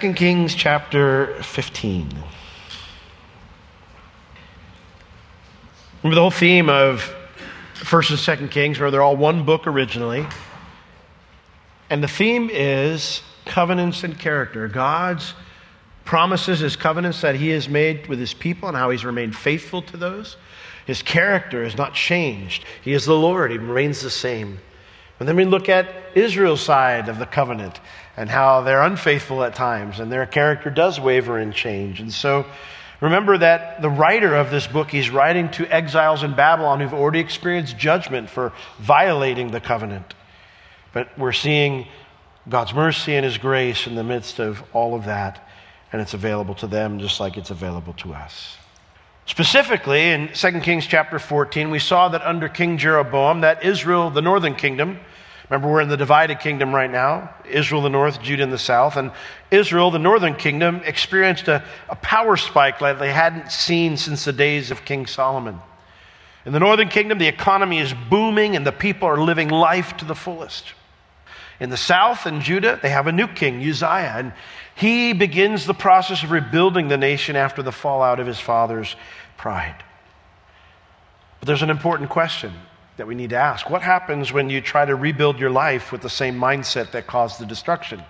2 Kings chapter 15. Remember the whole theme of 1st and 2nd Kings, where they're all one book originally. And the theme is covenants and character. God's promises, his covenants that he has made with his people and how he's remained faithful to those. His character has not changed. He is the Lord, he remains the same. And then we look at Israel's side of the covenant and how they're unfaithful at times and their character does waver and change. And so remember that the writer of this book, he's writing to exiles in Babylon who've already experienced judgment for violating the covenant. But we're seeing God's mercy and his grace in the midst of all of that, and it's available to them just like it's available to us. Specifically, in 2 Kings chapter 14, we saw that under King Jeroboam, that Israel, the northern kingdom, remember we're in the divided kingdom right now, Israel the north, Judah in the south, and Israel, the northern kingdom, experienced a, a power spike like they hadn't seen since the days of King Solomon. In the northern kingdom, the economy is booming and the people are living life to the fullest. In the south, in Judah, they have a new king, Uzziah, and he begins the process of rebuilding the nation after the fallout of his father's pride. But there's an important question that we need to ask. What happens when you try to rebuild your life with the same mindset that caused the destruction?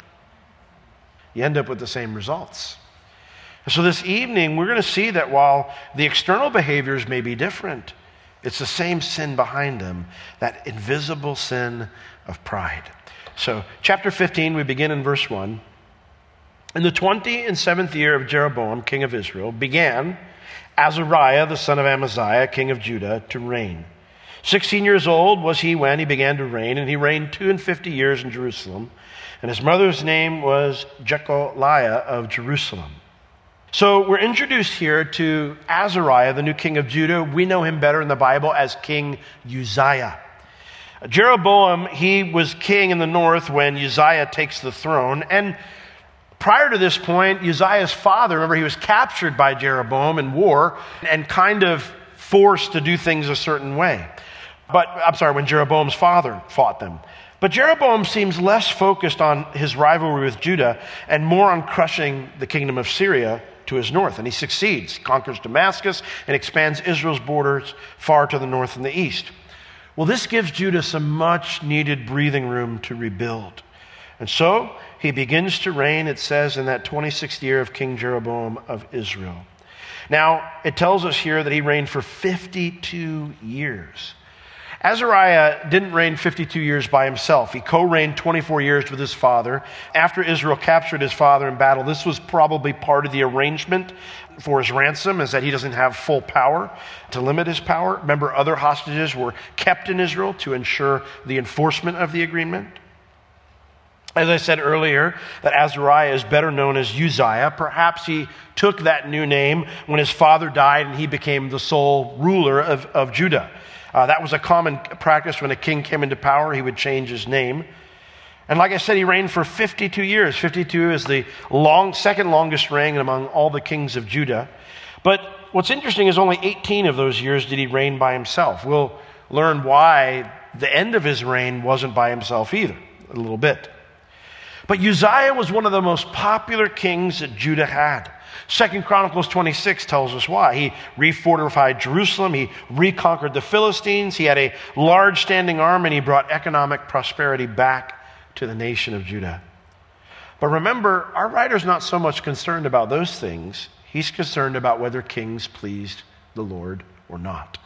You end up with the same results. So, this evening, we're going to see that while the external behaviors may be different, it's the same sin behind them that invisible sin of pride. So, chapter 15, we begin in verse 1. In the 27th year of Jeroboam, king of Israel, began Azariah, the son of Amaziah, king of Judah, to reign. 16 years old was he when he began to reign, and he reigned two and fifty years in Jerusalem. And his mother's name was Jecholiah of Jerusalem. So we're introduced here to Azariah, the new king of Judah. We know him better in the Bible as King Uzziah. Jeroboam, he was king in the north when Uzziah takes the throne. And prior to this point, Uzziah's father, remember, he was captured by Jeroboam in war and kind of forced to do things a certain way. But, I'm sorry, when Jeroboam's father fought them. But Jeroboam seems less focused on his rivalry with Judah and more on crushing the kingdom of Syria to his north. And he succeeds, conquers Damascus, and expands Israel's borders far to the north and the east. Well, this gives Judah some much needed breathing room to rebuild. And so he begins to reign, it says, in that 26th year of King Jeroboam of Israel. Now, it tells us here that he reigned for 52 years. Azariah didn't reign 52 years by himself. He co reigned 24 years with his father. After Israel captured his father in battle, this was probably part of the arrangement for his ransom, is that he doesn't have full power to limit his power. Remember, other hostages were kept in Israel to ensure the enforcement of the agreement. As I said earlier, that Azariah is better known as Uzziah. Perhaps he took that new name when his father died and he became the sole ruler of, of Judah. Uh, that was a common practice when a king came into power, he would change his name. And like I said, he reigned for 52 years. 52 is the long, second longest reign among all the kings of Judah. But what's interesting is only 18 of those years did he reign by himself. We'll learn why the end of his reign wasn't by himself either, a little bit. But Uzziah was one of the most popular kings that Judah had. Second Chronicles 26 tells us why. He refortified Jerusalem, he reconquered the Philistines, he had a large standing army, and he brought economic prosperity back to the nation of Judah. But remember, our writer's not so much concerned about those things. He's concerned about whether kings pleased the Lord or not.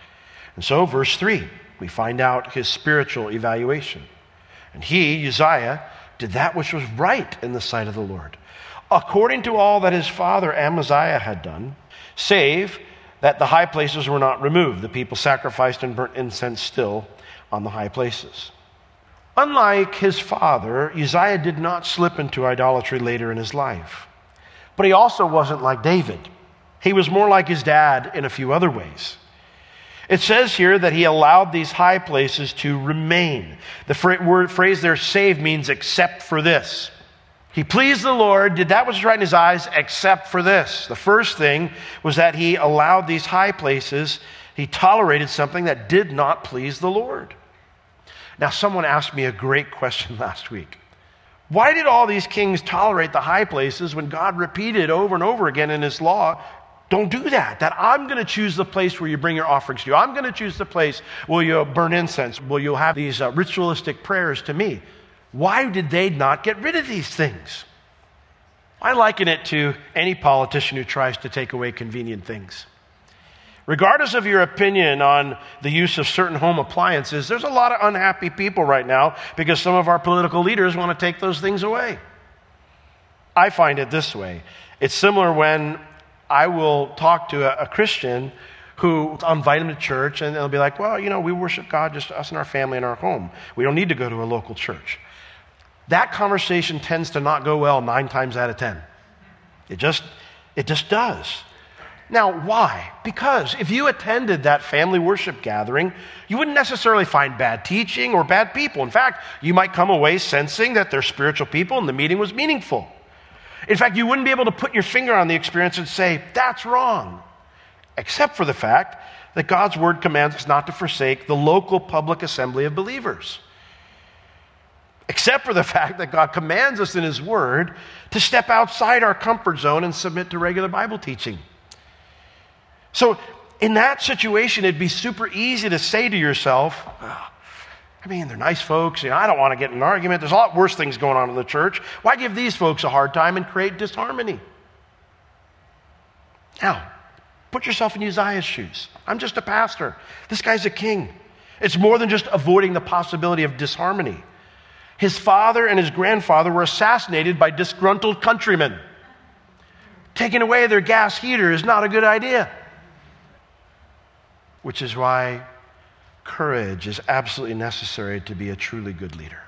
And so, verse 3, we find out his spiritual evaluation. And he, Uzziah, did that which was right in the sight of the Lord according to all that his father Amaziah had done, save that the high places were not removed. The people sacrificed and burnt incense still on the high places. Unlike his father, Uzziah did not slip into idolatry later in his life. But he also wasn't like David. He was more like his dad in a few other ways. It says here that he allowed these high places to remain. The word, phrase there, saved, means except for this. He pleased the Lord, did that which was right in his eyes, except for this. The first thing was that he allowed these high places, he tolerated something that did not please the Lord. Now, someone asked me a great question last week Why did all these kings tolerate the high places when God repeated over and over again in his law, don't do that. That I'm going to choose the place where you bring your offerings to you. I'm going to choose the place where you burn incense, where you'll have these uh, ritualistic prayers to me. Why did they not get rid of these things? I liken it to any politician who tries to take away convenient things. Regardless of your opinion on the use of certain home appliances, there's a lot of unhappy people right now because some of our political leaders want to take those things away. I find it this way it's similar when I will talk to a, a Christian who I'll invite them to church and they'll be like, well, you know, we worship God just us and our family in our home. We don't need to go to a local church. That conversation tends to not go well nine times out of ten. It just, it just does. Now, why? Because if you attended that family worship gathering, you wouldn't necessarily find bad teaching or bad people. In fact, you might come away sensing that they're spiritual people and the meeting was meaningful. In fact, you wouldn't be able to put your finger on the experience and say, that's wrong, except for the fact that God's word commands us not to forsake the local public assembly of believers except for the fact that God commands us in His Word to step outside our comfort zone and submit to regular Bible teaching. So, in that situation, it'd be super easy to say to yourself, oh, I mean, they're nice folks. You know, I don't want to get in an argument. There's a lot worse things going on in the church. Why give these folks a hard time and create disharmony? Now, put yourself in Uzziah's shoes. I'm just a pastor. This guy's a king. It's more than just avoiding the possibility of disharmony. His father and his grandfather were assassinated by disgruntled countrymen. Taking away their gas heater is not a good idea. Which is why courage is absolutely necessary to be a truly good leader.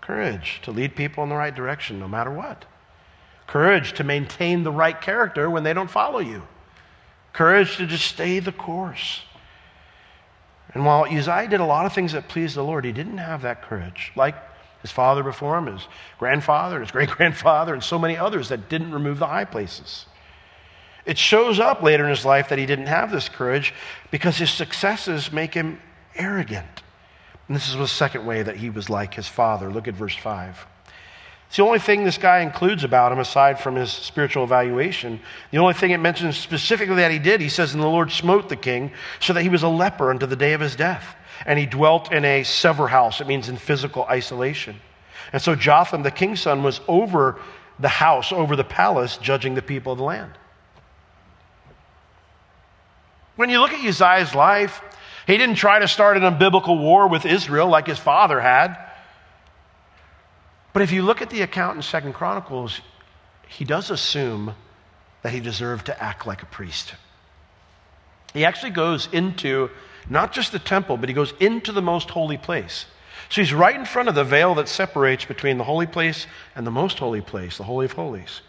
Courage to lead people in the right direction no matter what. Courage to maintain the right character when they don't follow you. Courage to just stay the course. And while Uzziah did a lot of things that pleased the Lord, he didn't have that courage. Like his father before him, his grandfather, his great grandfather, and so many others that didn't remove the high places. It shows up later in his life that he didn't have this courage because his successes make him arrogant. And this is the second way that he was like his father. Look at verse 5. It's the only thing this guy includes about him aside from his spiritual evaluation. The only thing it mentions specifically that he did, he says, And the Lord smote the king so that he was a leper unto the day of his death and he dwelt in a sever house. It means in physical isolation. And so Jotham, the king's son, was over the house, over the palace, judging the people of the land. When you look at Uzziah's life, he didn't try to start an unbiblical war with Israel like his father had. But if you look at the account in Second Chronicles, he does assume that he deserved to act like a priest. He actually goes into not just the temple, but he goes into the most holy place. So he's right in front of the veil that separates between the holy place and the most holy place, the Holy of Holies.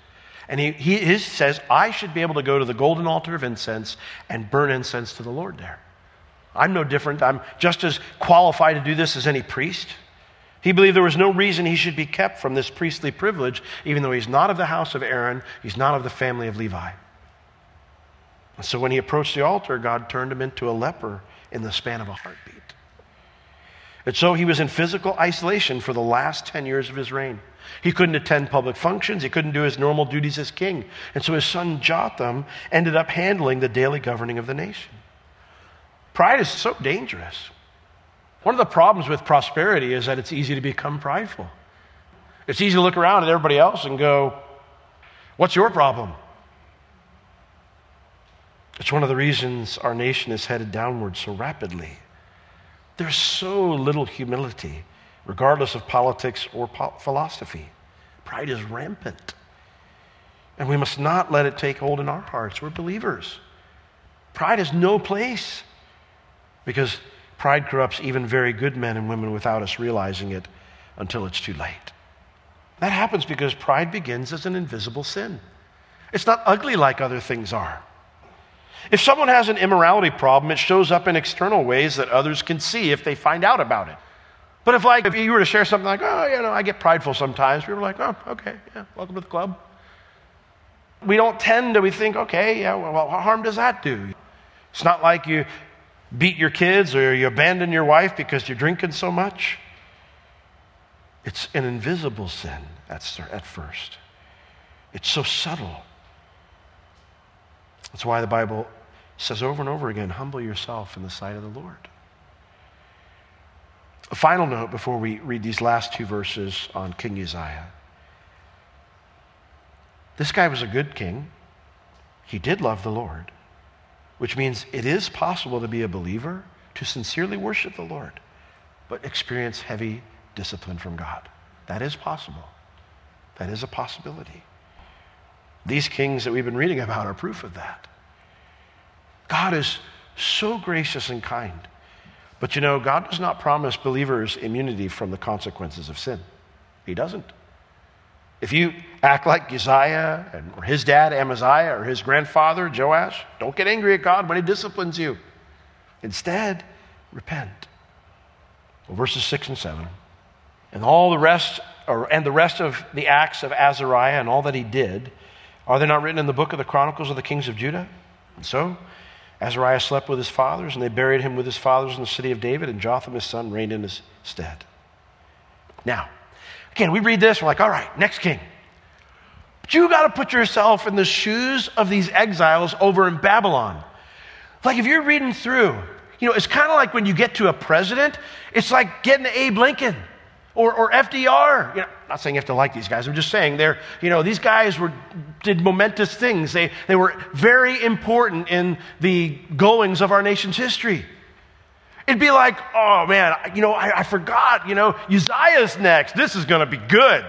And he, he says, I should be able to go to the golden altar of incense and burn incense to the Lord there. I'm no different. I'm just as qualified to do this as any priest. He believed there was no reason he should be kept from this priestly privilege, even though he's not of the house of Aaron, he's not of the family of Levi. And so when he approached the altar, God turned him into a leper in the span of a heartbeat. And so he was in physical isolation for the last 10 years of his reign. He couldn't attend public functions. He couldn't do his normal duties as king. And so his son Jotham ended up handling the daily governing of the nation. Pride is so dangerous. One of the problems with prosperity is that it's easy to become prideful. It's easy to look around at everybody else and go, What's your problem? It's one of the reasons our nation is headed downward so rapidly. There's so little humility, regardless of politics or po- philosophy. Pride is rampant. And we must not let it take hold in our hearts. We're believers. Pride has no place because pride corrupts even very good men and women without us realizing it until it's too late. That happens because pride begins as an invisible sin. It's not ugly like other things are. If someone has an immorality problem, it shows up in external ways that others can see if they find out about it. But if, like, if you were to share something like, oh, you know, I get prideful sometimes, people are like, oh, okay, yeah, welcome to the club. We don't tend to, we think, okay, yeah, well, what harm does that do? It's not like you beat your kids or you abandon your wife because you're drinking so much. It's an invisible sin at, at first. It's so subtle. That's why the Bible says over and over again humble yourself in the sight of the Lord. A final note before we read these last two verses on King Uzziah. This guy was a good king. He did love the Lord, which means it is possible to be a believer, to sincerely worship the Lord, but experience heavy discipline from God. That is possible. That is a possibility. These kings that we've been reading about are proof of that. God is so gracious and kind. But you know, God does not promise believers immunity from the consequences of sin. He doesn't. If you act like Uzziah and, his dad Amaziah or his grandfather Joash, don't get angry at God when he disciplines you. Instead, repent. Well, verses 6 and 7. And all the rest, or, and the rest of the acts of Azariah and all that he did, are they not written in the book of the Chronicles of the Kings of Judah? And so, Azariah slept with his fathers, and they buried him with his fathers in the city of David, and Jotham his son reigned in his stead. Now, again, we read this, we're like, all right, next king. But you got to put yourself in the shoes of these exiles over in Babylon. Like if you're reading through, you know, it's kind of like when you get to a president, it's like getting to Abe Lincoln or, or FDR. You know, not saying you have to like these guys. I'm just saying they're, you know, these guys were, did momentous things. They, they were very important in the goings of our nation's history. It'd be like, oh man, you know, I, I forgot, you know, Uzziah's next. This is going to be good.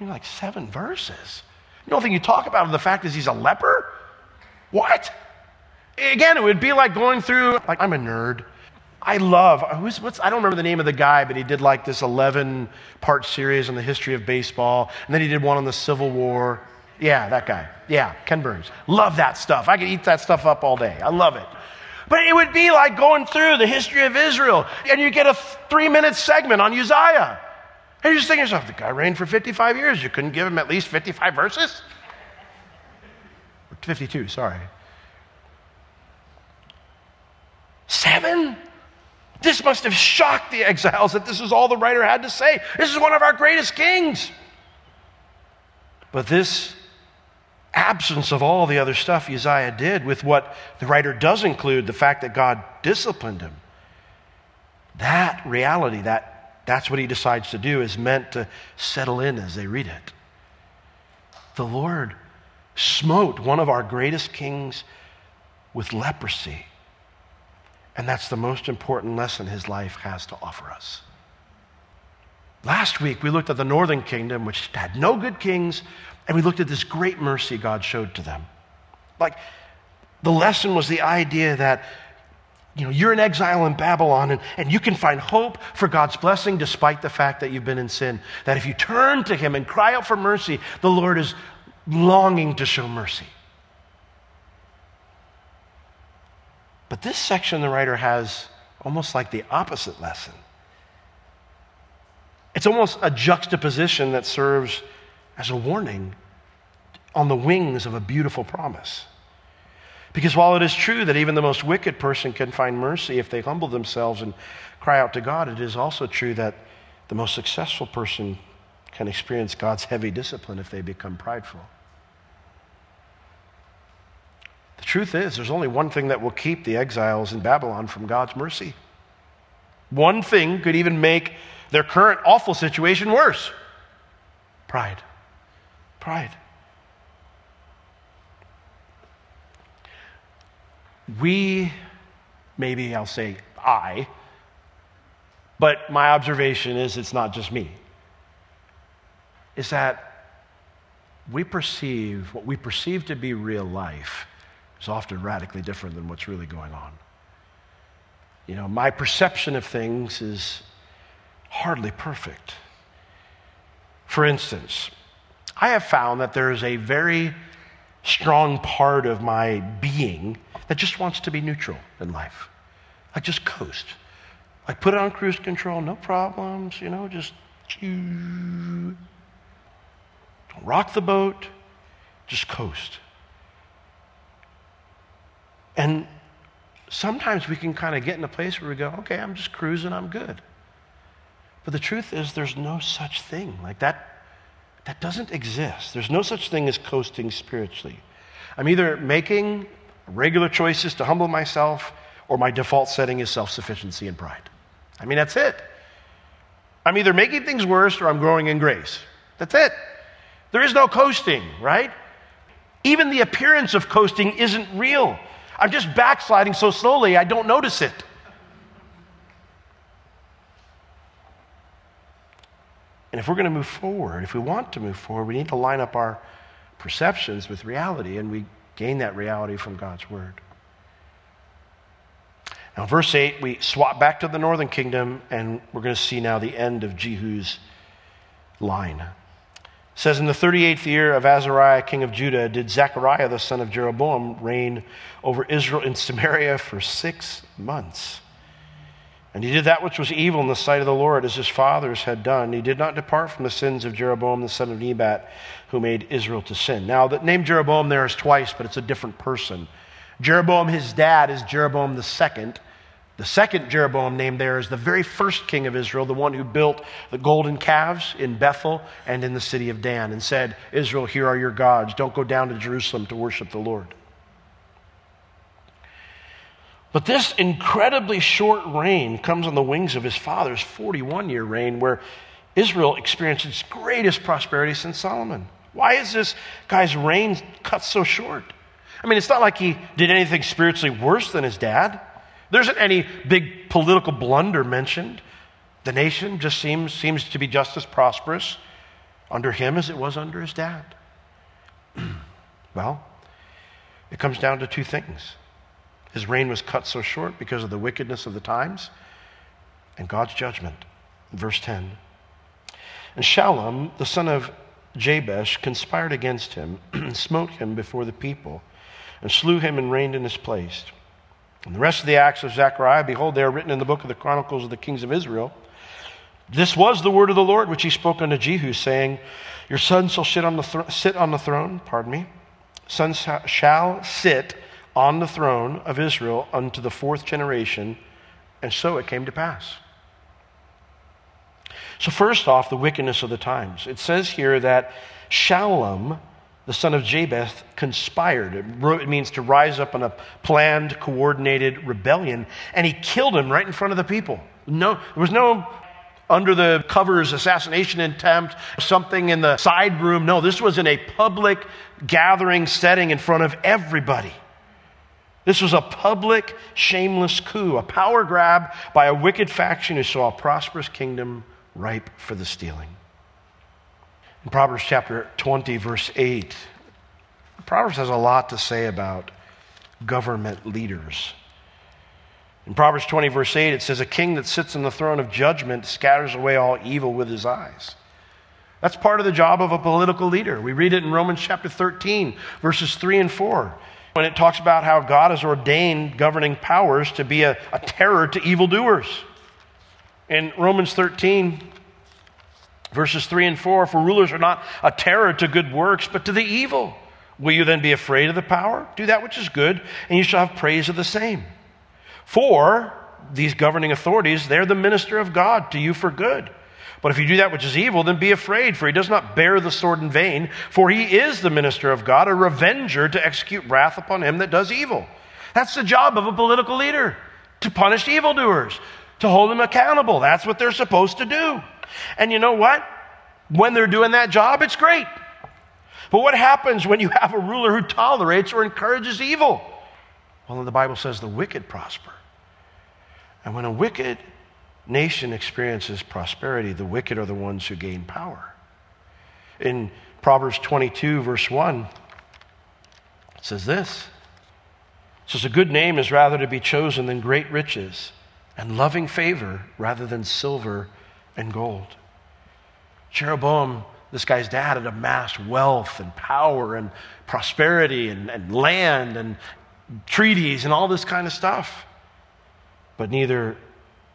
You're like, seven verses. You don't think you talk about him, the fact is he's a leper? What? Again, it would be like going through, like, I'm a nerd. I love, who's, what's, I don't remember the name of the guy, but he did like this 11 part series on the history of baseball. And then he did one on the Civil War. Yeah, that guy. Yeah, Ken Burns. Love that stuff. I could eat that stuff up all day. I love it. But it would be like going through the history of Israel, and you get a three minute segment on Uzziah. And you just think to yourself, the guy reigned for 55 years. You couldn't give him at least 55 verses? 52, sorry. Seven? This must have shocked the exiles that this is all the writer had to say. This is one of our greatest kings. But this absence of all the other stuff Uzziah did, with what the writer does include, the fact that God disciplined him, that reality, that, that's what he decides to do, is meant to settle in as they read it. The Lord smote one of our greatest kings with leprosy. And that's the most important lesson his life has to offer us. Last week, we looked at the northern kingdom, which had no good kings, and we looked at this great mercy God showed to them. Like, the lesson was the idea that you know, you're in exile in Babylon and, and you can find hope for God's blessing despite the fact that you've been in sin. That if you turn to Him and cry out for mercy, the Lord is longing to show mercy. But this section the writer has almost like the opposite lesson. It's almost a juxtaposition that serves as a warning on the wings of a beautiful promise. Because while it is true that even the most wicked person can find mercy if they humble themselves and cry out to God, it is also true that the most successful person can experience God's heavy discipline if they become prideful. The truth is, there's only one thing that will keep the exiles in Babylon from God's mercy. One thing could even make their current awful situation worse pride. Pride. We, maybe I'll say I, but my observation is it's not just me, is that we perceive what we perceive to be real life is often radically different than what's really going on. You know, my perception of things is hardly perfect. For instance, I have found that there is a very strong part of my being that just wants to be neutral in life. Like just coast. Like put it on cruise control, no problems, you know, just don't rock the boat, just coast. And sometimes we can kind of get in a place where we go, okay, I'm just cruising, I'm good. But the truth is, there's no such thing. Like that, that doesn't exist. There's no such thing as coasting spiritually. I'm either making regular choices to humble myself, or my default setting is self sufficiency and pride. I mean, that's it. I'm either making things worse or I'm growing in grace. That's it. There is no coasting, right? Even the appearance of coasting isn't real. I'm just backsliding so slowly I don't notice it. And if we're going to move forward, if we want to move forward, we need to line up our perceptions with reality, and we gain that reality from God's Word. Now, verse 8, we swap back to the northern kingdom, and we're going to see now the end of Jehu's line. It says, In the 38th year of Azariah, king of Judah, did Zechariah, the son of Jeroboam, reign over Israel in Samaria for six months. And he did that which was evil in the sight of the Lord, as his fathers had done. He did not depart from the sins of Jeroboam the son of Nebat, who made Israel to sin. Now, the name Jeroboam there is twice, but it's a different person. Jeroboam, his dad, is Jeroboam the second. The second Jeroboam named there is the very first king of Israel, the one who built the golden calves in Bethel and in the city of Dan, and said, Israel, here are your gods. Don't go down to Jerusalem to worship the Lord. But this incredibly short reign comes on the wings of his father's 41 year reign, where Israel experienced its greatest prosperity since Solomon. Why is this guy's reign cut so short? I mean, it's not like he did anything spiritually worse than his dad. There isn't any big political blunder mentioned. The nation just seems, seems to be just as prosperous under him as it was under his dad. well, it comes down to two things his reign was cut so short because of the wickedness of the times and God's judgment. Verse 10. And Shallum, the son of Jabesh, conspired against him, and smote him before the people, and slew him and reigned in his place. And the rest of the acts of Zechariah, behold, they are written in the book of the Chronicles of the kings of Israel. This was the word of the Lord which he spoke unto Jehu, saying, Your son shall sit on the, thro- sit on the throne, pardon me, son shall sit on the throne of Israel unto the fourth generation. And so it came to pass. So, first off, the wickedness of the times. It says here that Shallum, the son of Jabesh, conspired. It means to rise up in a planned, coordinated rebellion, and he killed him right in front of the people. No, there was no under the covers assassination attempt, something in the side room. No, this was in a public gathering setting in front of everybody. This was a public, shameless coup, a power grab by a wicked faction who saw a prosperous kingdom ripe for the stealing. In Proverbs chapter 20, verse 8, Proverbs has a lot to say about government leaders. In Proverbs 20, verse 8, it says, A king that sits on the throne of judgment scatters away all evil with his eyes. That's part of the job of a political leader. We read it in Romans chapter 13, verses 3 and 4 when it talks about how God has ordained governing powers to be a, a terror to evildoers. In Romans 13, verses 3 and 4, for rulers are not a terror to good works, but to the evil. Will you then be afraid of the power? Do that which is good, and you shall have praise of the same. For these governing authorities, they're the minister of God to you for good. But if you do that which is evil, then be afraid, for he does not bear the sword in vain, for he is the minister of God, a revenger to execute wrath upon him that does evil. That's the job of a political leader, to punish evildoers, to hold them accountable. That's what they're supposed to do. And you know what? When they're doing that job, it's great. But what happens when you have a ruler who tolerates or encourages evil? Well, the Bible says the wicked prosper. And when a wicked nation experiences prosperity, the wicked are the ones who gain power. In Proverbs 22, verse 1, it says this it says, A good name is rather to be chosen than great riches, and loving favor rather than silver and gold. Jeroboam, this guy's dad, had amassed wealth and power and prosperity and, and land and treaties and all this kind of stuff. But neither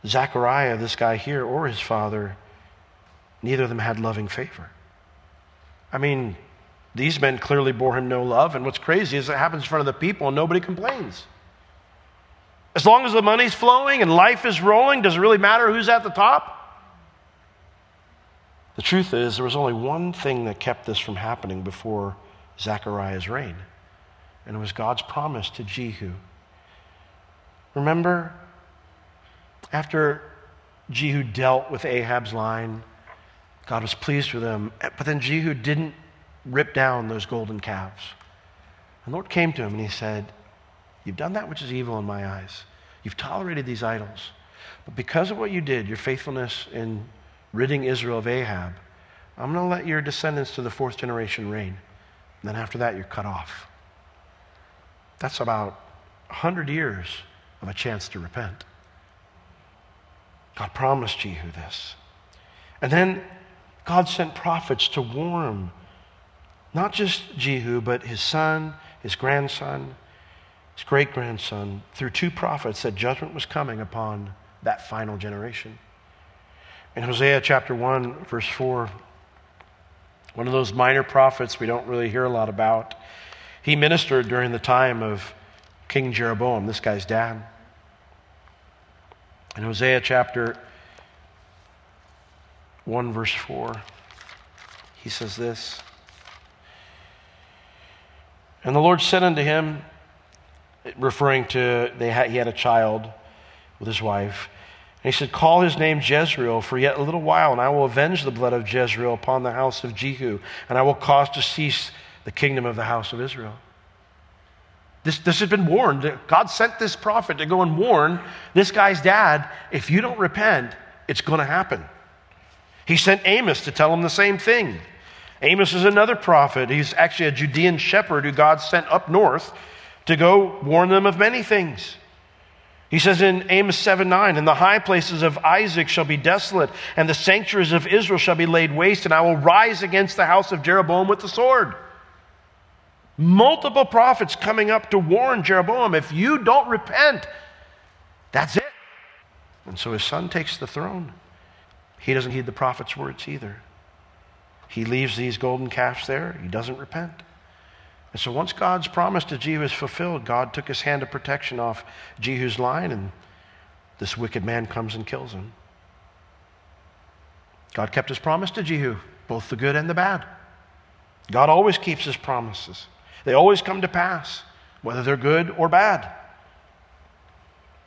Zechariah, this guy here, or his father, neither of them had loving favor. I mean, these men clearly bore him no love, and what's crazy is it happens in front of the people and nobody complains. As long as the money's flowing and life is rolling, does it really matter who's at the top? The truth is, there was only one thing that kept this from happening before Zechariah's reign, and it was God's promise to Jehu. Remember, after Jehu dealt with Ahab's line, God was pleased with him, but then Jehu didn't rip down those golden calves. And the Lord came to him and he said, You've done that which is evil in my eyes. You've tolerated these idols. But because of what you did, your faithfulness in ridding Israel of Ahab, I'm going to let your descendants to the fourth generation reign. And then after that, you're cut off. That's about 100 years of a chance to repent. God promised Jehu this. And then God sent prophets to warn not just Jehu, but his son, his grandson, his great grandson, through two prophets, that judgment was coming upon that final generation. In Hosea chapter 1, verse 4, one of those minor prophets we don't really hear a lot about, he ministered during the time of King Jeroboam, this guy's dad. In Hosea chapter 1, verse 4, he says this And the Lord said unto him, referring to they had, he had a child with his wife. And he said, Call his name Jezreel for yet a little while, and I will avenge the blood of Jezreel upon the house of Jehu, and I will cause to cease the kingdom of the house of Israel. This, this has been warned. God sent this prophet to go and warn this guy's dad if you don't repent, it's going to happen. He sent Amos to tell him the same thing. Amos is another prophet. He's actually a Judean shepherd who God sent up north to go warn them of many things. He says in Amos 7 9, And the high places of Isaac shall be desolate, and the sanctuaries of Israel shall be laid waste, and I will rise against the house of Jeroboam with the sword. Multiple prophets coming up to warn Jeroboam if you don't repent, that's it. And so his son takes the throne. He doesn't heed the prophet's words either. He leaves these golden calves there, he doesn't repent. And so once God's promise to Jehu is fulfilled, God took his hand of protection off Jehu's line, and this wicked man comes and kills him. God kept his promise to Jehu, both the good and the bad. God always keeps his promises, they always come to pass, whether they're good or bad.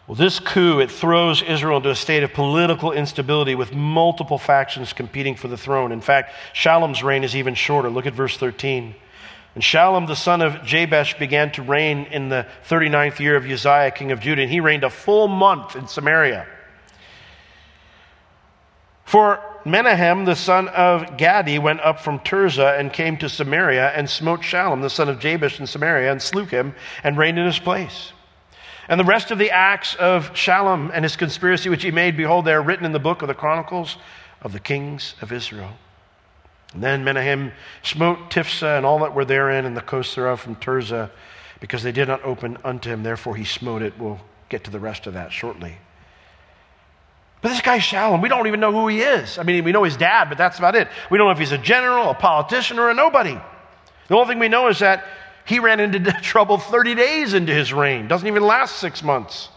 Well, this coup, it throws Israel into a state of political instability with multiple factions competing for the throne. In fact, Shallum's reign is even shorter. Look at verse 13. And Shallum the son of Jabesh began to reign in the 39th year of Uzziah, king of Judah, and he reigned a full month in Samaria. For Menahem the son of Gadi went up from Tirzah and came to Samaria and smote Shallum the son of Jabesh in Samaria and slew him and reigned in his place. And the rest of the acts of Shallum and his conspiracy which he made, behold, they are written in the book of the Chronicles of the kings of Israel. And then Menahem smote Tiphsah and all that were therein and the coast thereof from Tirzah, because they did not open unto him. Therefore he smote it. We'll get to the rest of that shortly. But this guy Shallum, we don't even know who he is. I mean, we know his dad, but that's about it. We don't know if he's a general, a politician, or a nobody. The only thing we know is that he ran into trouble 30 days into his reign. Doesn't even last six months.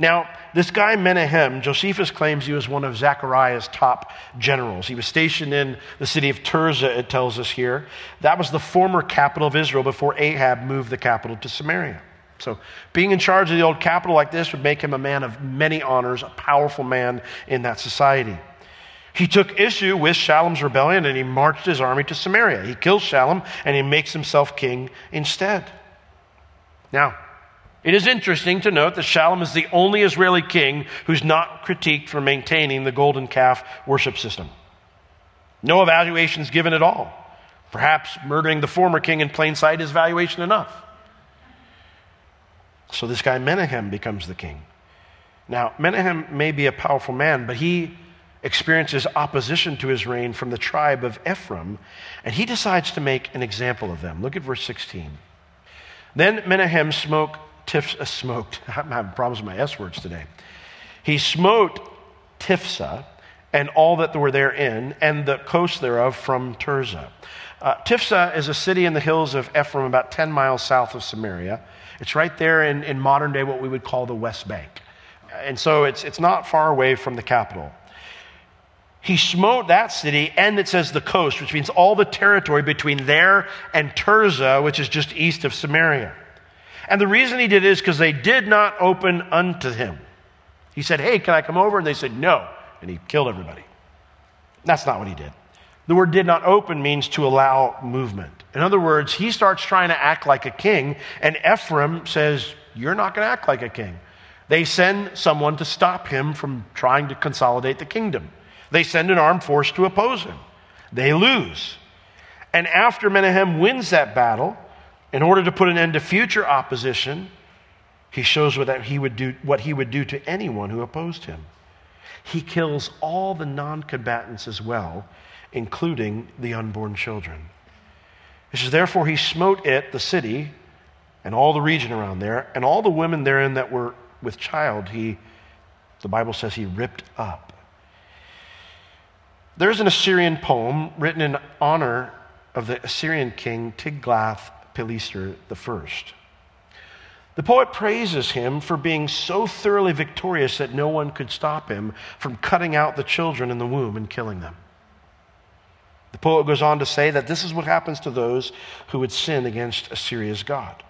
Now, this guy Menahem, Josephus claims he was one of Zechariah's top generals. He was stationed in the city of Tirzah, it tells us here. That was the former capital of Israel before Ahab moved the capital to Samaria. So, being in charge of the old capital like this would make him a man of many honors, a powerful man in that society. He took issue with Shallum's rebellion and he marched his army to Samaria. He kills Shallum and he makes himself king instead. Now, it is interesting to note that Shallum is the only Israeli king who's not critiqued for maintaining the golden calf worship system. No evaluations given at all. Perhaps murdering the former king in plain sight is valuation enough. So this guy Menahem becomes the king. Now, Menahem may be a powerful man, but he experiences opposition to his reign from the tribe of Ephraim, and he decides to make an example of them. Look at verse 16. Then Menahem smote Tiphsah smoked. I'm having problems with my S words today. He smote Tiphsah and all that were therein, and the coast thereof from Tirzah. Uh, Tiphsah is a city in the hills of Ephraim, about 10 miles south of Samaria. It's right there in, in modern day, what we would call the West Bank. And so it's, it's not far away from the capital. he smote that city, and it says the coast, which means all the territory between there and Tirzah, which is just east of Samaria. And the reason he did it is because they did not open unto him. He said, Hey, can I come over? And they said, No. And he killed everybody. That's not what he did. The word did not open means to allow movement. In other words, he starts trying to act like a king, and Ephraim says, You're not going to act like a king. They send someone to stop him from trying to consolidate the kingdom. They send an armed force to oppose him. They lose. And after Menahem wins that battle, in order to put an end to future opposition, he shows what he would do, what he would do to anyone who opposed him. He kills all the non combatants as well, including the unborn children. He says, Therefore, he smote it, the city, and all the region around there, and all the women therein that were with child, he, the Bible says, he ripped up. There's an Assyrian poem written in honor of the Assyrian king Tiglath-Pileser I. The poet praises him for being so thoroughly victorious that no one could stop him from cutting out the children in the womb and killing them. The poet goes on to say that this is what happens to those who would sin against Assyria's God.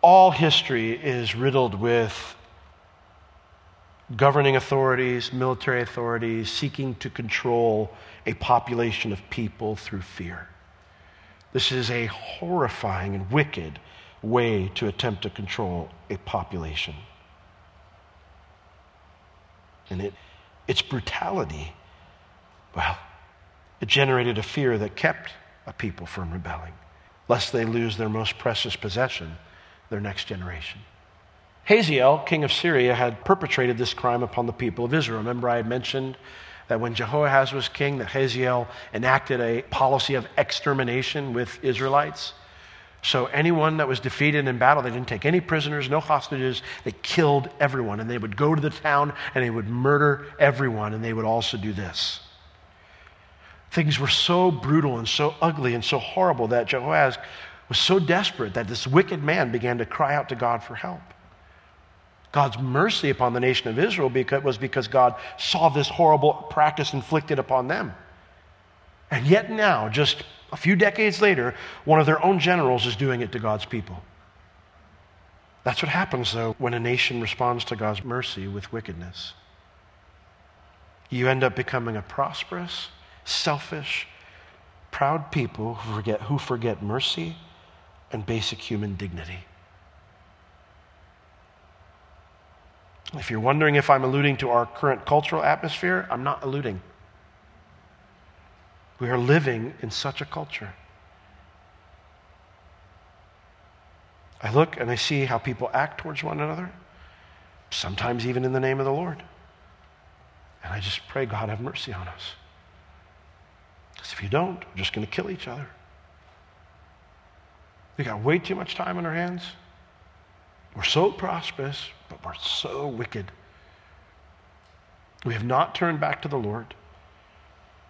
All history is riddled with governing authorities, military authorities seeking to control a population of people through fear. This is a horrifying and wicked way to attempt to control a population. And it, its brutality, well, it generated a fear that kept a people from rebelling, lest they lose their most precious possession, their next generation. Hazael, king of Syria, had perpetrated this crime upon the people of Israel. Remember, I had mentioned that when Jehoahaz was king, that Hazael enacted a policy of extermination with Israelites. So anyone that was defeated in battle, they didn't take any prisoners, no hostages. They killed everyone. And they would go to the town and they would murder everyone. And they would also do this. Things were so brutal and so ugly and so horrible that Jehoahaz was so desperate that this wicked man began to cry out to God for help. God's mercy upon the nation of Israel because, was because God saw this horrible practice inflicted upon them. And yet now, just a few decades later, one of their own generals is doing it to God's people. That's what happens, though, when a nation responds to God's mercy with wickedness. You end up becoming a prosperous, selfish, proud people who forget, who forget mercy and basic human dignity. If you're wondering if I'm alluding to our current cultural atmosphere, I'm not alluding. We are living in such a culture. I look and I see how people act towards one another, sometimes even in the name of the Lord. And I just pray, God, have mercy on us. Because if you don't, we're just going to kill each other. We got way too much time on our hands. We're so prosperous, but we're so wicked. We have not turned back to the Lord.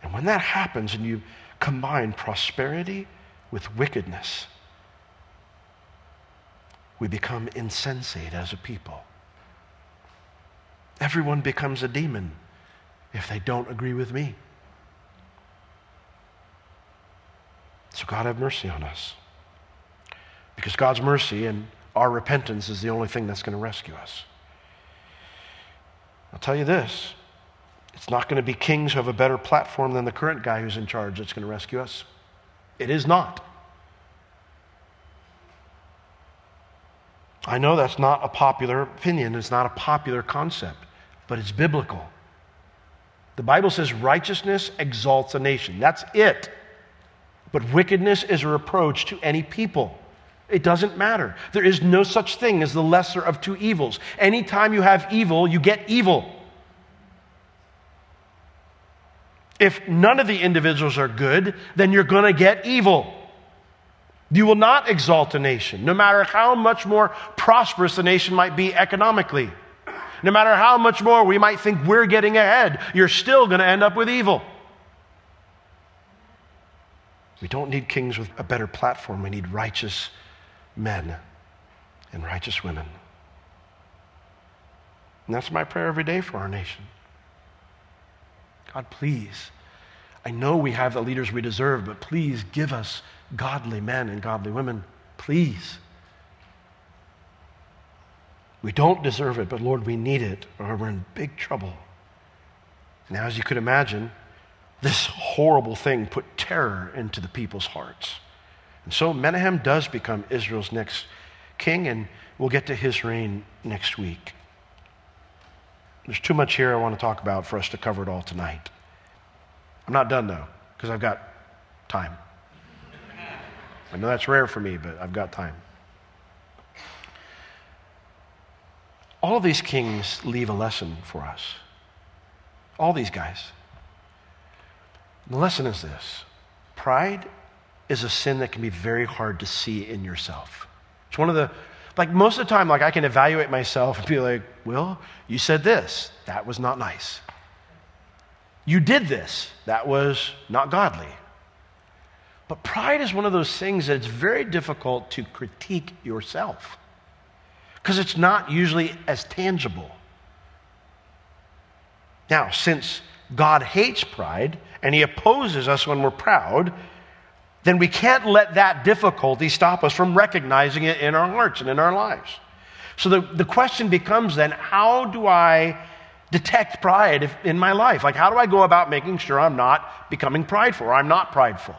And when that happens and you combine prosperity with wickedness, we become insensate as a people. Everyone becomes a demon if they don't agree with me. So, God, have mercy on us. Because God's mercy and our repentance is the only thing that's going to rescue us. I'll tell you this it's not going to be kings who have a better platform than the current guy who's in charge that's going to rescue us. It is not. I know that's not a popular opinion, it's not a popular concept, but it's biblical. The Bible says righteousness exalts a nation. That's it. But wickedness is a reproach to any people. It doesn't matter. There is no such thing as the lesser of two evils. Anytime you have evil, you get evil. If none of the individuals are good, then you're going to get evil. You will not exalt a nation, no matter how much more prosperous the nation might be economically. No matter how much more we might think we're getting ahead, you're still going to end up with evil. We don't need kings with a better platform. We need righteous men and righteous women. And that's my prayer every day for our nation. God, please. I know we have the leaders we deserve, but please give us godly men and godly women. Please. We don't deserve it, but Lord, we need it, or we're in big trouble. Now, as you could imagine, this horrible thing put terror into the people's hearts. And so Menahem does become Israel's next king, and we'll get to his reign next week. There's too much here I want to talk about for us to cover it all tonight. I'm not done, though, because I've got time. I know that's rare for me, but I've got time. All of these kings leave a lesson for us. All these guys. The lesson is this pride is a sin that can be very hard to see in yourself. It's one of the, like most of the time, like I can evaluate myself and be like, well, you said this. That was not nice. You did this. That was not godly. But pride is one of those things that it's very difficult to critique yourself because it's not usually as tangible. Now, since God hates pride and he opposes us when we're proud, then we can't let that difficulty stop us from recognizing it in our hearts and in our lives. So the, the question becomes then how do I detect pride if, in my life? Like, how do I go about making sure I'm not becoming prideful or I'm not prideful?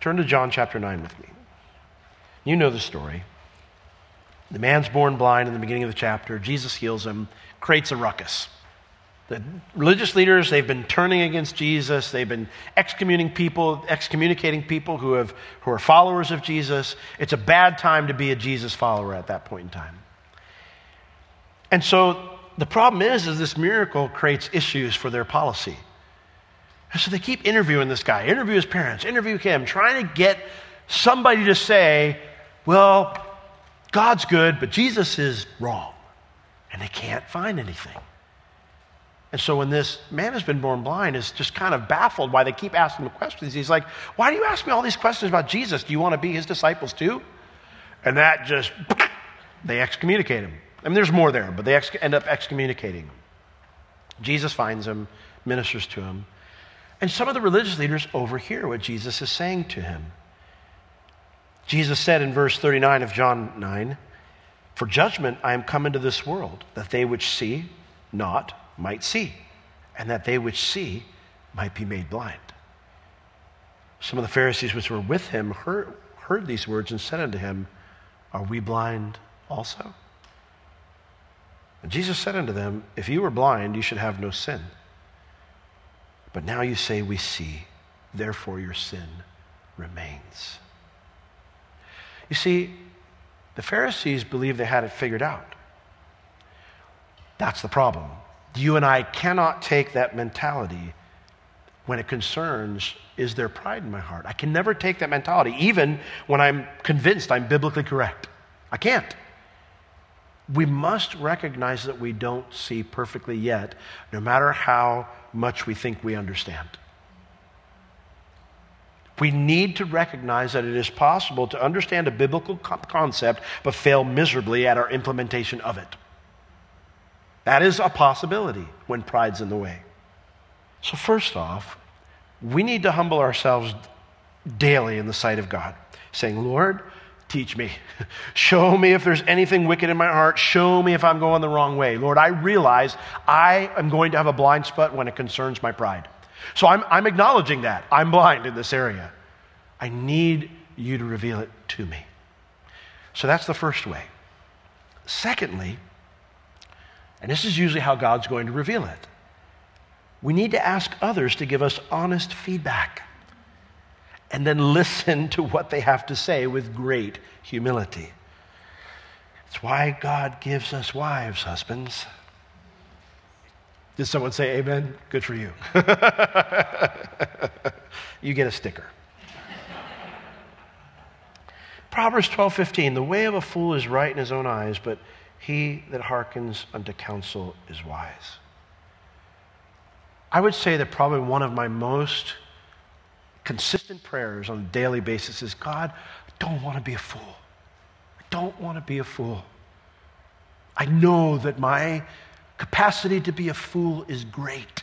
Turn to John chapter 9 with me. You know the story. The man's born blind in the beginning of the chapter. Jesus heals him, creates a ruckus. The religious leaders, they've been turning against Jesus. They've been excommunicating people, excommunicating people who, have, who are followers of Jesus. It's a bad time to be a Jesus follower at that point in time. And so the problem is, is this miracle creates issues for their policy. And so they keep interviewing this guy, interview his parents, interview him, trying to get somebody to say, well, God's good, but Jesus is wrong. And they can't find anything. And so when this man has been born blind is just kind of baffled why they keep asking him questions. He's like, Why do you ask me all these questions about Jesus? Do you want to be his disciples too? And that just, they excommunicate him. I mean, there's more there, but they ex- end up excommunicating him. Jesus finds him, ministers to him. And some of the religious leaders overhear what Jesus is saying to him. Jesus said in verse 39 of John 9, For judgment I am come into this world, that they which see not might see, and that they which see might be made blind. Some of the Pharisees which were with him heard, heard these words and said unto him, Are we blind also? And Jesus said unto them, If you were blind, you should have no sin. But now you say, We see, therefore your sin remains. You see, the Pharisees believed they had it figured out. That's the problem. You and I cannot take that mentality when it concerns is there pride in my heart. I can never take that mentality, even when I'm convinced I'm biblically correct. I can't. We must recognize that we don't see perfectly yet, no matter how much we think we understand. We need to recognize that it is possible to understand a biblical concept but fail miserably at our implementation of it. That is a possibility when pride's in the way. So, first off, we need to humble ourselves daily in the sight of God, saying, Lord, teach me. Show me if there's anything wicked in my heart. Show me if I'm going the wrong way. Lord, I realize I am going to have a blind spot when it concerns my pride. So I'm, I'm acknowledging that. I'm blind in this area. I need you to reveal it to me. So that's the first way. Secondly, and this is usually how God's going to reveal it. We need to ask others to give us honest feedback and then listen to what they have to say with great humility. It's why God gives us wives, husbands. Did someone say amen? Good for you. you get a sticker. Proverbs 12:15 The way of a fool is right in his own eyes, but he that hearkens unto counsel is wise. I would say that probably one of my most consistent prayers on a daily basis is God, I don't want to be a fool. I don't want to be a fool. I know that my capacity to be a fool is great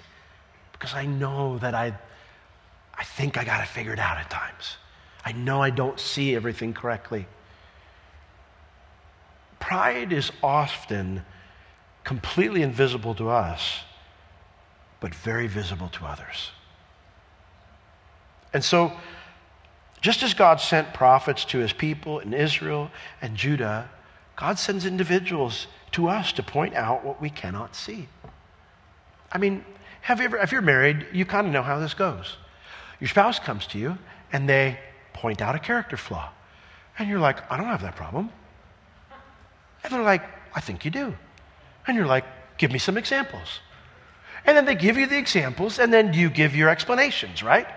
because I know that I, I think I got it figured out at times. I know I don't see everything correctly. Pride is often completely invisible to us, but very visible to others. And so, just as God sent prophets to his people in Israel and Judah, God sends individuals to us to point out what we cannot see. I mean, have you ever, if you're married, you kind of know how this goes. Your spouse comes to you and they point out a character flaw. And you're like, I don't have that problem. And they're like, I think you do. And you're like, give me some examples. And then they give you the examples, and then you give your explanations, right?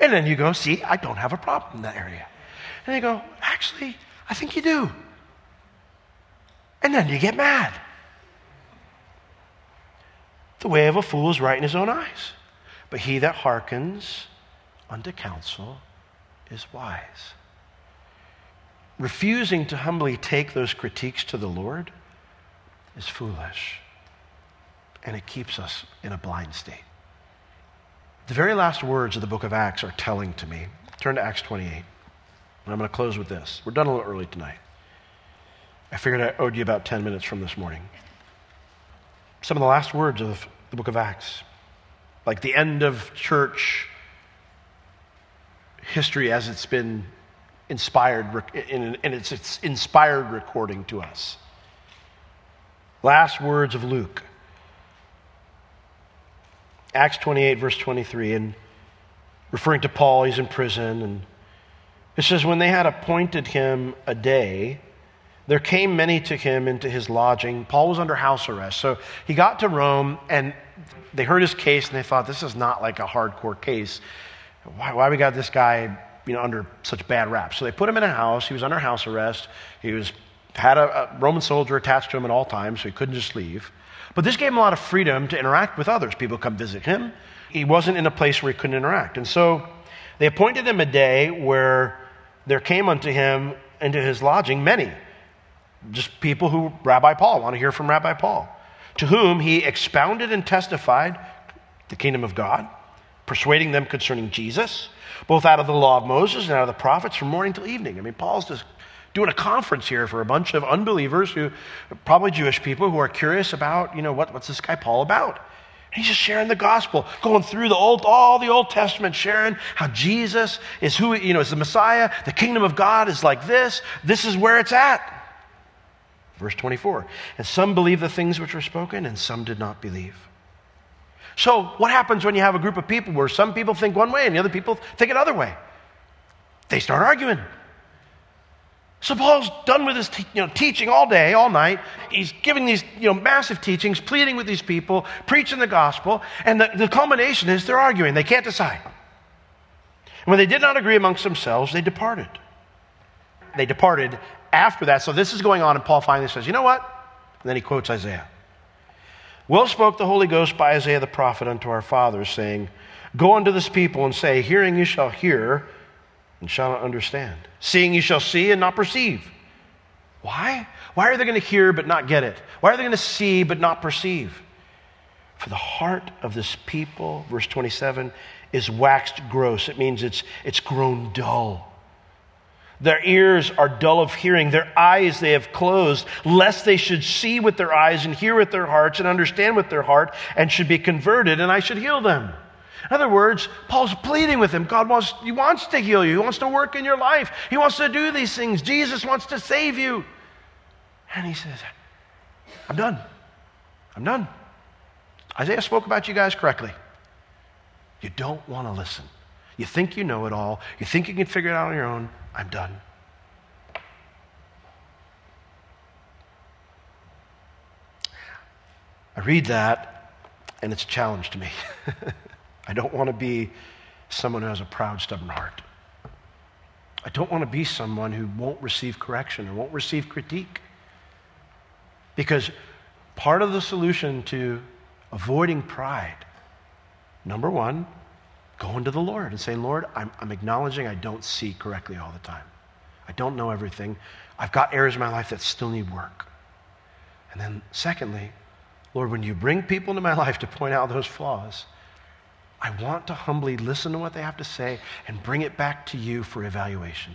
And then you go, see, I don't have a problem in that area. And they go, actually, I think you do. And then you get mad. The way of a fool is right in his own eyes. But he that hearkens unto counsel is wise. Refusing to humbly take those critiques to the Lord is foolish. And it keeps us in a blind state. The very last words of the book of Acts are telling to me. Turn to Acts 28. And I'm going to close with this. We're done a little early tonight. I figured I owed you about 10 minutes from this morning. Some of the last words of the book of Acts, like the end of church history as it's been inspired in, its, its inspired recording to us. Last words of Luke. Acts 28, verse 23, and referring to Paul, he's in prison, and it says, When they had appointed him a day, there came many to him into his lodging. Paul was under house arrest. So he got to Rome, and they heard his case, and they thought, This is not like a hardcore case. Why, why we got this guy you know, under such bad rap? So they put him in a house. He was under house arrest. He was had a, a, Roman soldier attached to him at all times, so he couldn't just leave. But this gave him a lot of freedom to interact with others. People come visit him. He wasn't in a place where he couldn't interact. And so they appointed him a day where there came unto him into his lodging many, just people who Rabbi Paul want to hear from Rabbi Paul, to whom he expounded and testified the kingdom of God, persuading them concerning Jesus, both out of the law of Moses and out of the prophets from morning till evening. I mean, Paul's just doing a conference here for a bunch of unbelievers who, probably Jewish people, who are curious about, you know, what, what's this guy Paul about? He's just sharing the gospel, going through the old, all the Old Testament, sharing how Jesus is who, you know, is the Messiah. The kingdom of God is like this. This is where it's at. Verse 24. And some believed the things which were spoken, and some did not believe. So, what happens when you have a group of people where some people think one way and the other people think another way? They start arguing. So Paul's done with his te- you know, teaching all day, all night. He's giving these you know, massive teachings, pleading with these people, preaching the gospel, and the, the culmination is they're arguing. They can't decide. And when they did not agree amongst themselves, they departed. They departed after that. So this is going on, and Paul finally says, You know what? And then he quotes Isaiah. Well spoke the Holy Ghost by Isaiah the prophet unto our fathers, saying, Go unto this people and say, Hearing you shall hear, and shall not understand. Seeing you shall see and not perceive. Why? Why are they going to hear but not get it? Why are they going to see but not perceive? For the heart of this people, verse 27, is waxed gross. It means it's, it's grown dull. Their ears are dull of hearing. Their eyes they have closed, lest they should see with their eyes and hear with their hearts and understand with their heart and should be converted, and I should heal them. In other words, Paul's pleading with him. God wants, he wants to heal you. He wants to work in your life. He wants to do these things. Jesus wants to save you. And he says, I'm done. I'm done. Isaiah spoke about you guys correctly. You don't want to listen. You think you know it all. You think you can figure it out on your own. I'm done. I read that, and it's a challenge to me. I don't want to be someone who has a proud, stubborn heart. I don't want to be someone who won't receive correction or won't receive critique. Because part of the solution to avoiding pride, number one, going to the Lord and saying, Lord, I'm, I'm, acknowledging I don't see correctly all the time. I don't know everything. I've got areas in my life that still need work. And then, secondly, Lord, when you bring people into my life to point out those flaws, I want to humbly listen to what they have to say and bring it back to you for evaluation.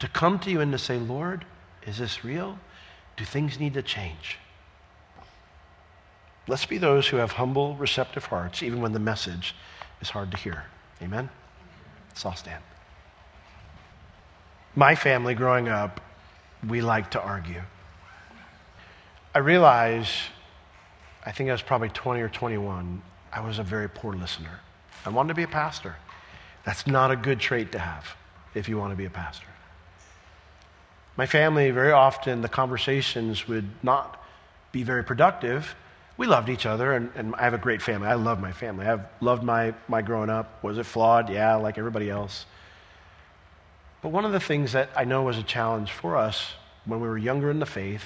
To come to you and to say, Lord, is this real? Do things need to change? Let's be those who have humble, receptive hearts, even when the message is hard to hear. Amen? Let's all stand. My family growing up, we like to argue. I realize, I think I was probably 20 or 21, I was a very poor listener. I wanted to be a pastor. That's not a good trait to have if you want to be a pastor. My family, very often, the conversations would not be very productive. We loved each other, and, and I have a great family. I love my family. I've loved my, my growing up. Was it flawed? Yeah, like everybody else. But one of the things that I know was a challenge for us when we were younger in the faith,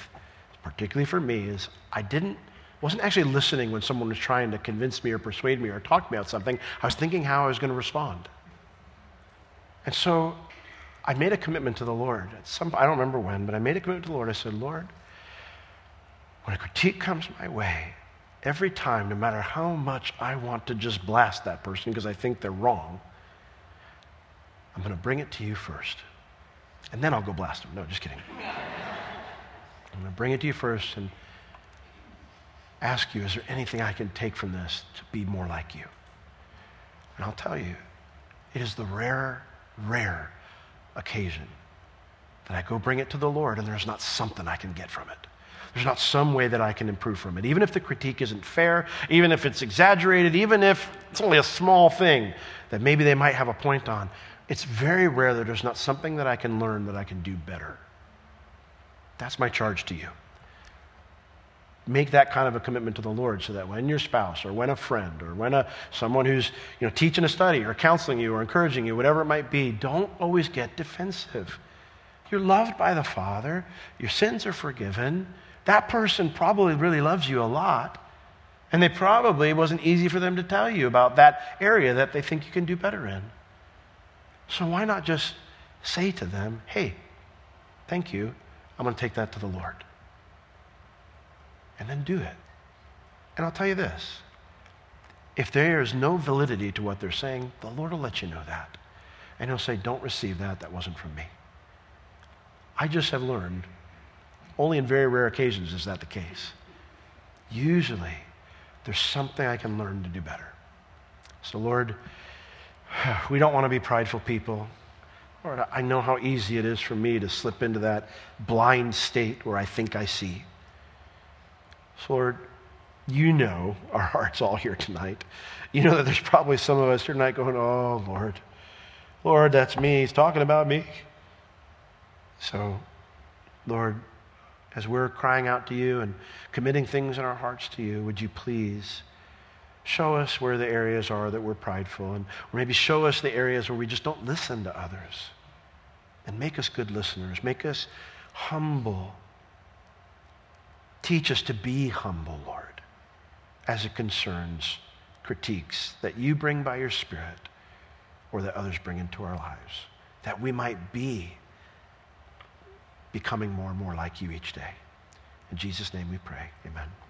particularly for me, is I didn't wasn't actually listening when someone was trying to convince me or persuade me or talk me about something. I was thinking how I was going to respond. And so I made a commitment to the Lord. Some, I don't remember when, but I made a commitment to the Lord. I said, Lord, when a critique comes my way, every time, no matter how much I want to just blast that person because I think they're wrong, I'm going to bring it to you first. And then I'll go blast them. No, just kidding. I'm going to bring it to you first and ask you, is there anything I can take from this to be more like you? And I'll tell you, it is the rare, rare occasion that I go bring it to the Lord and there's not something I can get from it. There's not some way that I can improve from it. Even if the critique isn't fair, even if it's exaggerated, even if it's only a small thing that maybe they might have a point on, it's very rare that there's not something that I can learn that I can do better. That's my charge to you. Make that kind of a commitment to the Lord so that when your spouse or when a friend or when a, someone who's you know, teaching a study or counseling you or encouraging you, whatever it might be, don't always get defensive. You're loved by the Father, your sins are forgiven. That person probably really loves you a lot. And they probably wasn't easy for them to tell you about that area that they think you can do better in. So why not just say to them, hey, thank you. I'm going to take that to the Lord. And then do it. And I'll tell you this if there is no validity to what they're saying, the Lord will let you know that. And He'll say, don't receive that. That wasn't from me. I just have learned, only in very rare occasions is that the case. Usually, there's something I can learn to do better. So, Lord, we don't want to be prideful people. Lord, I know how easy it is for me to slip into that blind state where I think I see. So, Lord, you know our hearts all here tonight. You know that there's probably some of us here tonight going, Oh, Lord, Lord, that's me. He's talking about me. So, Lord, as we're crying out to you and committing things in our hearts to you, would you please show us where the areas are that we're prideful and maybe show us the areas where we just don't listen to others? And make us good listeners. Make us humble. Teach us to be humble lord as it concerns critiques that you bring by your spirit or that others bring into our lives that we might be becoming more and more like you each day. In jesus name we pray. Amen